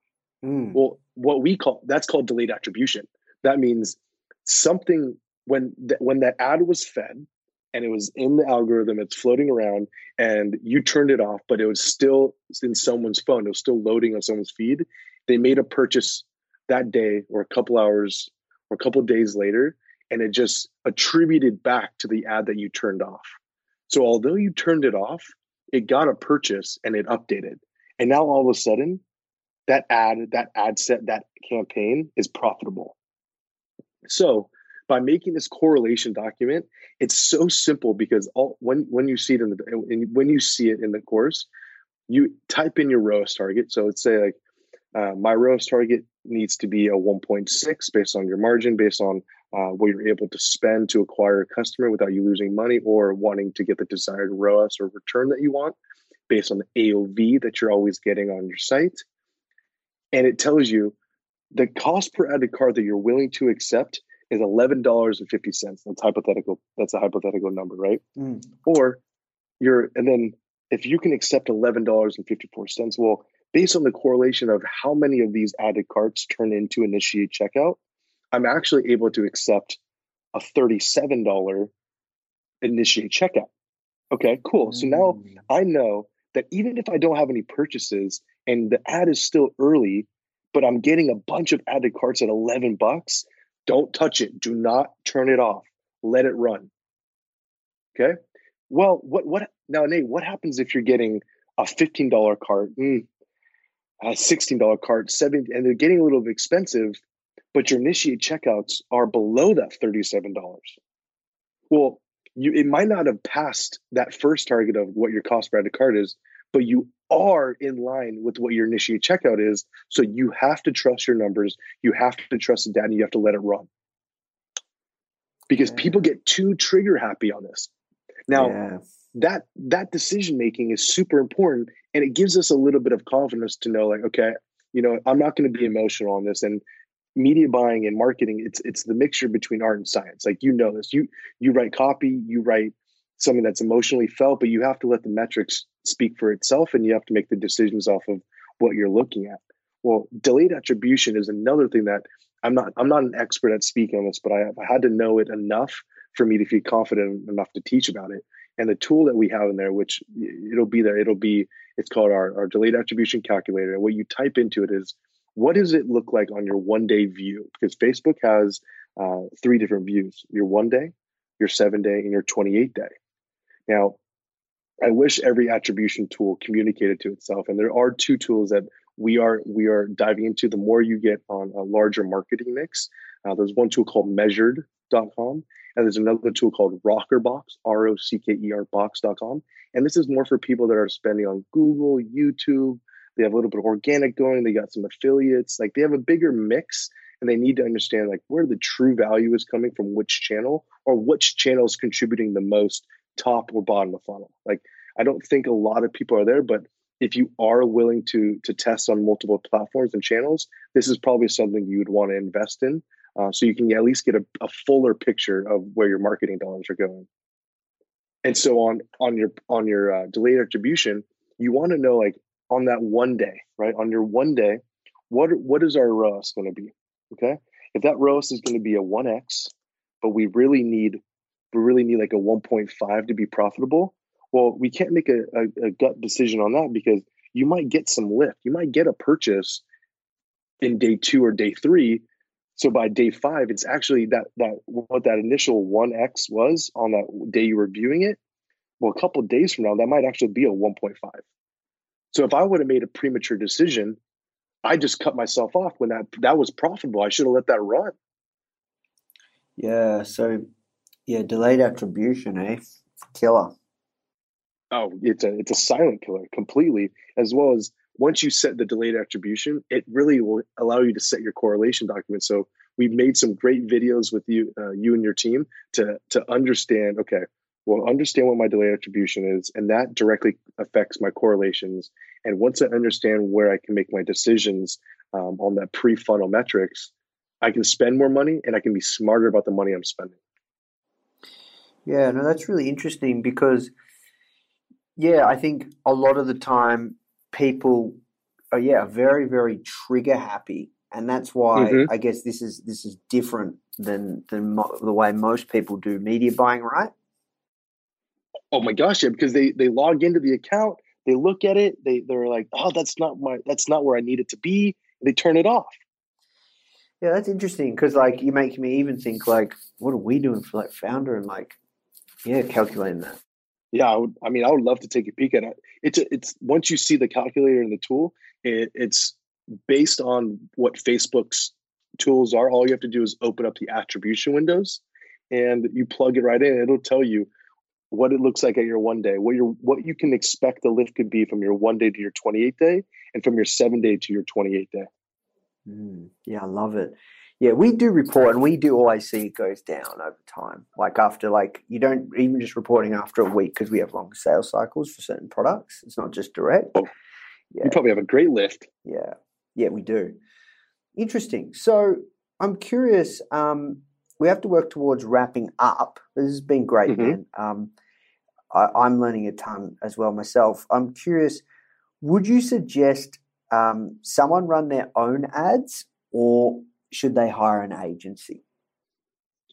mm, Well, what we call that's called delayed attribution. That means something when th- when that ad was fed and it was in the algorithm, it's floating around, and you turned it off, but it was still in someone's phone. It was still loading on someone's feed. They made a purchase that day, or a couple hours, or a couple days later, and it just attributed back to the ad that you turned off. So although you turned it off, it got a purchase and it updated, and now all of a sudden that ad, that ad set, that campaign is profitable. So by making this correlation document, it's so simple because all when when you see it in the when you see it in the course, you type in your ROAS target. So let's say like uh, my ROAS target needs to be a 1.6 based on your margin, based on uh, what you're able to spend to acquire a customer without you losing money or wanting to get the desired ROAS or return that you want, based on the AOV that you're always getting on your site and it tells you the cost per added card that you're willing to accept is eleven dollars and fifty cents. That's hypothetical. That's a hypothetical number, right? mm, Or you're, and then if you can accept eleven dollars and fifty four cents, well, based on the correlation of how many of these added carts turn into initiate checkout, I'm actually able to accept a thirty seven dollar initiate checkout. Okay, cool. So now mm. I know that even if I don't have any purchases and the ad is still early, but I'm getting a bunch of added carts at 11 bucks, don't touch it. Do not turn it off. Let it run. Okay. Well, what, what, now, Nate, what happens if you're getting a $15 cart, mm, a $16 cart, seven, and they're getting a little bit expensive, but your initiate checkouts are below that $37? Well, you it might not have passed that first target of what your cost per added card is, but you are in line with what your initiate checkout is. So you have to trust your numbers. You have to trust the data. You have to let it run because Yeah. people get too trigger happy on this. Now that that decision making is super important, and it gives us a little bit of confidence to know, like, okay, you know, I'm not going to be emotional on this, and media buying and marketing it's it's the mixture between art and science like you know this you you write copy you write something that's emotionally felt but you have to let the metrics speak for itself and you have to make the decisions off of what you're looking at well delayed attribution is another thing that i'm not i'm not an expert at speaking on this but i I had to know it enough for me to feel confident enough to teach about it and the tool that we have in there which it'll be there it'll be it's called our, our delayed attribution calculator and what you type into it is what does it look like on your one day view? Because Facebook has uh, three different views your one day, your seven day, and your 28 day. Now, I wish every attribution tool communicated to itself. And there are two tools that we are we are diving into. The more you get on a larger marketing mix, uh, there's one tool called measured.com, and there's another tool called Rockerbox, R O C K E R box.com. And this is more for people that are spending on Google, YouTube, they have a little bit of organic going they got some affiliates like they have a bigger mix and they need to understand like where the true value is coming from which channel or which channel is contributing the most top or bottom of funnel like i don't think a lot of people are there but if you are willing to to test on multiple platforms and channels, this is probably something you would want to invest in, uh, so you can at least get a, a fuller picture of where your marketing dollars are going. And so on on your on your uh, delayed attribution, you want to know like on that one day, right? On your one day, what what is our ROAS going to be? Okay, if that ROAS is going to be a one x, but we really need we really need like a one point five to be profitable. Well, we can't make a, a, a gut decision on that because you might get some lift. You might get a purchase in day two or day three. So by day five, it's actually that that what that initial one x was on that day you were viewing it. Well, a couple days from now, that might actually be a one point five. So if I would have made a premature decision, I just cut myself off when that that was profitable. I should have let that run. Yeah. So, yeah, delayed attribution, eh? Killer. Oh, it's a it's a silent killer completely. As well as once you set the delayed attribution, it really will allow you to set your correlation document. So we've made some great videos with you, uh, you and your team to to understand. Okay, well, understand what my delayed attribution is, and that directly affects my correlations. And once I understand where I can make my decisions um, on that pre-funnel metrics, I can spend more money and I can be smarter about the money I'm spending. Yeah, no, that's really interesting because, yeah, I think a lot of the time people are yeah very very trigger happy, and that's why mm-hmm. I guess this is this is different than than mo- the way most people do media buying, right? oh my gosh, yeah, because they they log into the account, they look at it, they they're like, oh, that's not my that's not where I need it to be. they turn it off. Yeah, that's interesting because like you make me even think like, what are we doing for like Foundr and like, yeah, calculating that. Yeah, I, would, I mean, I would love to take a peek at it. It's a, it's once you see the calculator and the tool, it, it's based on what Facebook's tools are. All you have to do is open up the attribution windows, and you plug it right in. It'll tell you what it looks like at your one day, what your what you can expect the lift could be from your one day to your 28 day, and from your seven day to your 28 day. Mm, yeah, I love it. Yeah, we do report, and we do always see it goes down over time. Like after, like you don't even just reporting after a week because we have long sales cycles for certain products. It's not just direct. Oh, yeah. You probably have a great lift. Yeah, yeah, we do. Interesting. So I'm curious. Um, we have to work towards wrapping up. This has been great, mm-hmm. man. Um, I, am learning a ton as well myself. I'm curious. Would you suggest um, someone run their own ads, or should they hire an agency?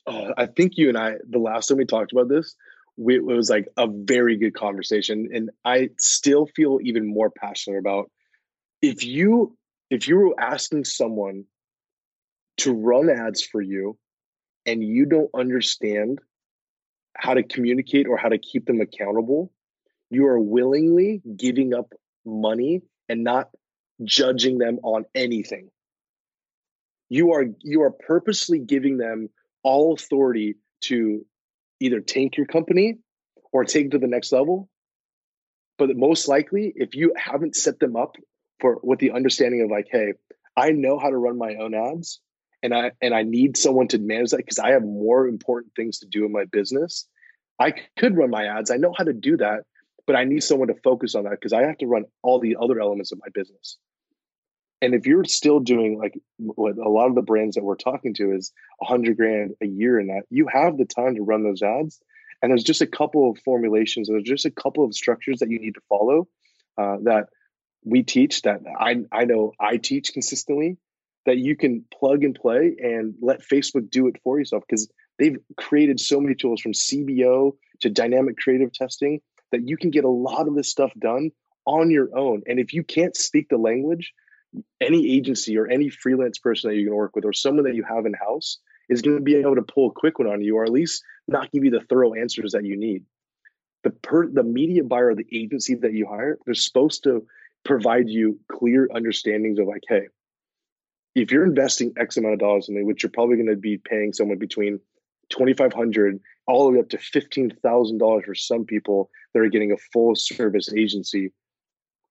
Oh, I think you and I, the last time we talked about this, we, it was like a very good conversation, and I still feel even more passionate about if you if you were asking someone to run ads for you and you don't understand how to communicate or how to keep them accountable, you are willingly giving up money and not judging them on anything. You are you are purposely giving them all authority to either tank your company or take to the next level. But most likely, if you haven't set them up for with the understanding of like, hey, I know how to run my own ads and I and I need someone to manage that because I have more important things to do in my business. I could run my ads. I know how to do that, but I need someone to focus on that because I have to run all the other elements of my business. And if you're still doing like what a lot of the brands that we're talking to is hundred grand a year in that, you have the time to run those ads. And there's just a couple of formulations and there's just a couple of structures that you need to follow uh, that we teach that I I know I teach consistently that you can plug and play and let Facebook do it for yourself because they've created so many tools from CBO to dynamic creative testing that you can get a lot of this stuff done on your own. And if you can't speak the language, any agency or any freelance person that you're going to work with or someone that you have in house is going to be able to pull a quick one on you or at least not give you the thorough answers that you need. The per, the media buyer or the agency that you hire, they're supposed to provide you clear understandings of like, hey, if you're investing X amount of dollars in it, which you're probably going to be paying someone between twenty five hundred all the way up to fifteen thousand dollars for some people that are getting a full service agency,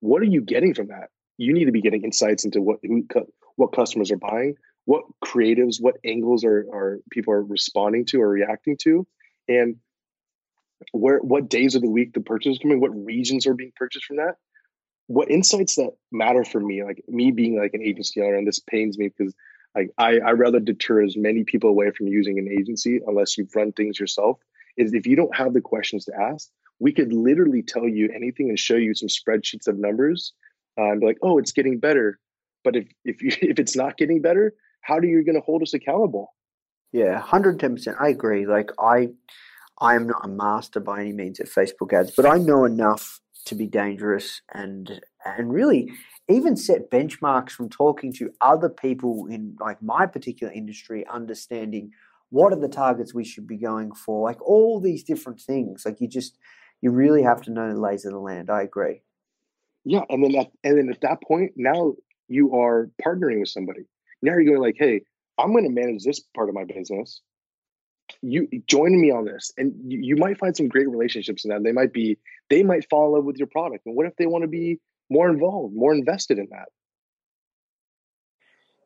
what are you getting from that? You need to be getting insights into what who, what customers are buying, what creatives, what angles are are people are responding to or reacting to, and where what days of the week the purchase is coming, what regions are being purchased from that. what insights that matter for me, like me being like an agency owner, and this pains me because like I I rather deter as many people away from using an agency unless you've run things yourself. Is if you don't have the questions to ask, we could literally tell you anything and show you some spreadsheets of numbers uh, and be like, oh, it's getting better. But if if you, <laughs> if it's not getting better, how are you going to hold us accountable? Yeah, hundred ten percent. I agree. Like I, I am not a master by any means at Facebook ads, but I know enough to be dangerous and and really even set benchmarks from talking to other people in like my particular industry, understanding what are the targets we should be going for, like all these different things. Like you just you really have to know the lays of the land. I agree. Yeah, and then at, and then at that point, now you are partnering with somebody. Now you're going like, hey, I'm going to manage this part of my business. You join me on this, and you, you might find some great relationships in that. They might be, they might fall in love with your product. And what if they want to be more involved, more invested in that?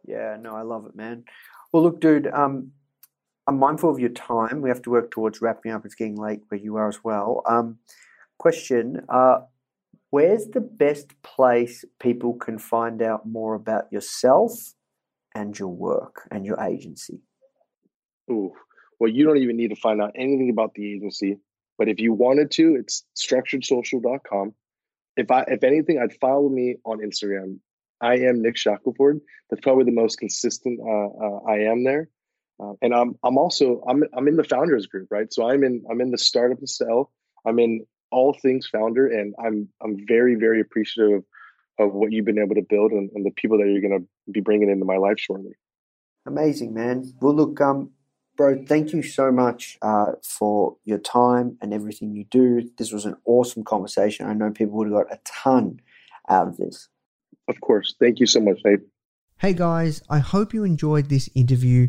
Yeah, no, I love it, man. Well, look, dude, um, I'm mindful of your time. We have to work towards wrapping up. It's getting late where you are as well. Um, question: uh, Where's the best place people can find out more about yourself and your work and your agency? Ooh, well, you don't even need to find out anything about the agency. But if you wanted to, it's structuredsocial.com. If I, if anything, I'd follow me on Instagram. I am Nick Shackelford. That's probably the most consistent uh, uh, I am there. Uh, and I'm I'm also I'm I'm in the founders group, right? So I'm in I'm in the startup to sell. I'm in all things founder, and I'm I'm very very appreciative of what you've been able to build and, and the people that you're going to be bringing into my life shortly. Amazing, man. Well, look, um, bro, thank you so much uh, for your time and everything you do. This was an awesome conversation. I know people would have got a ton out of this. Of course. Thank you so much, Nate. Hey guys, I hope you enjoyed this interview.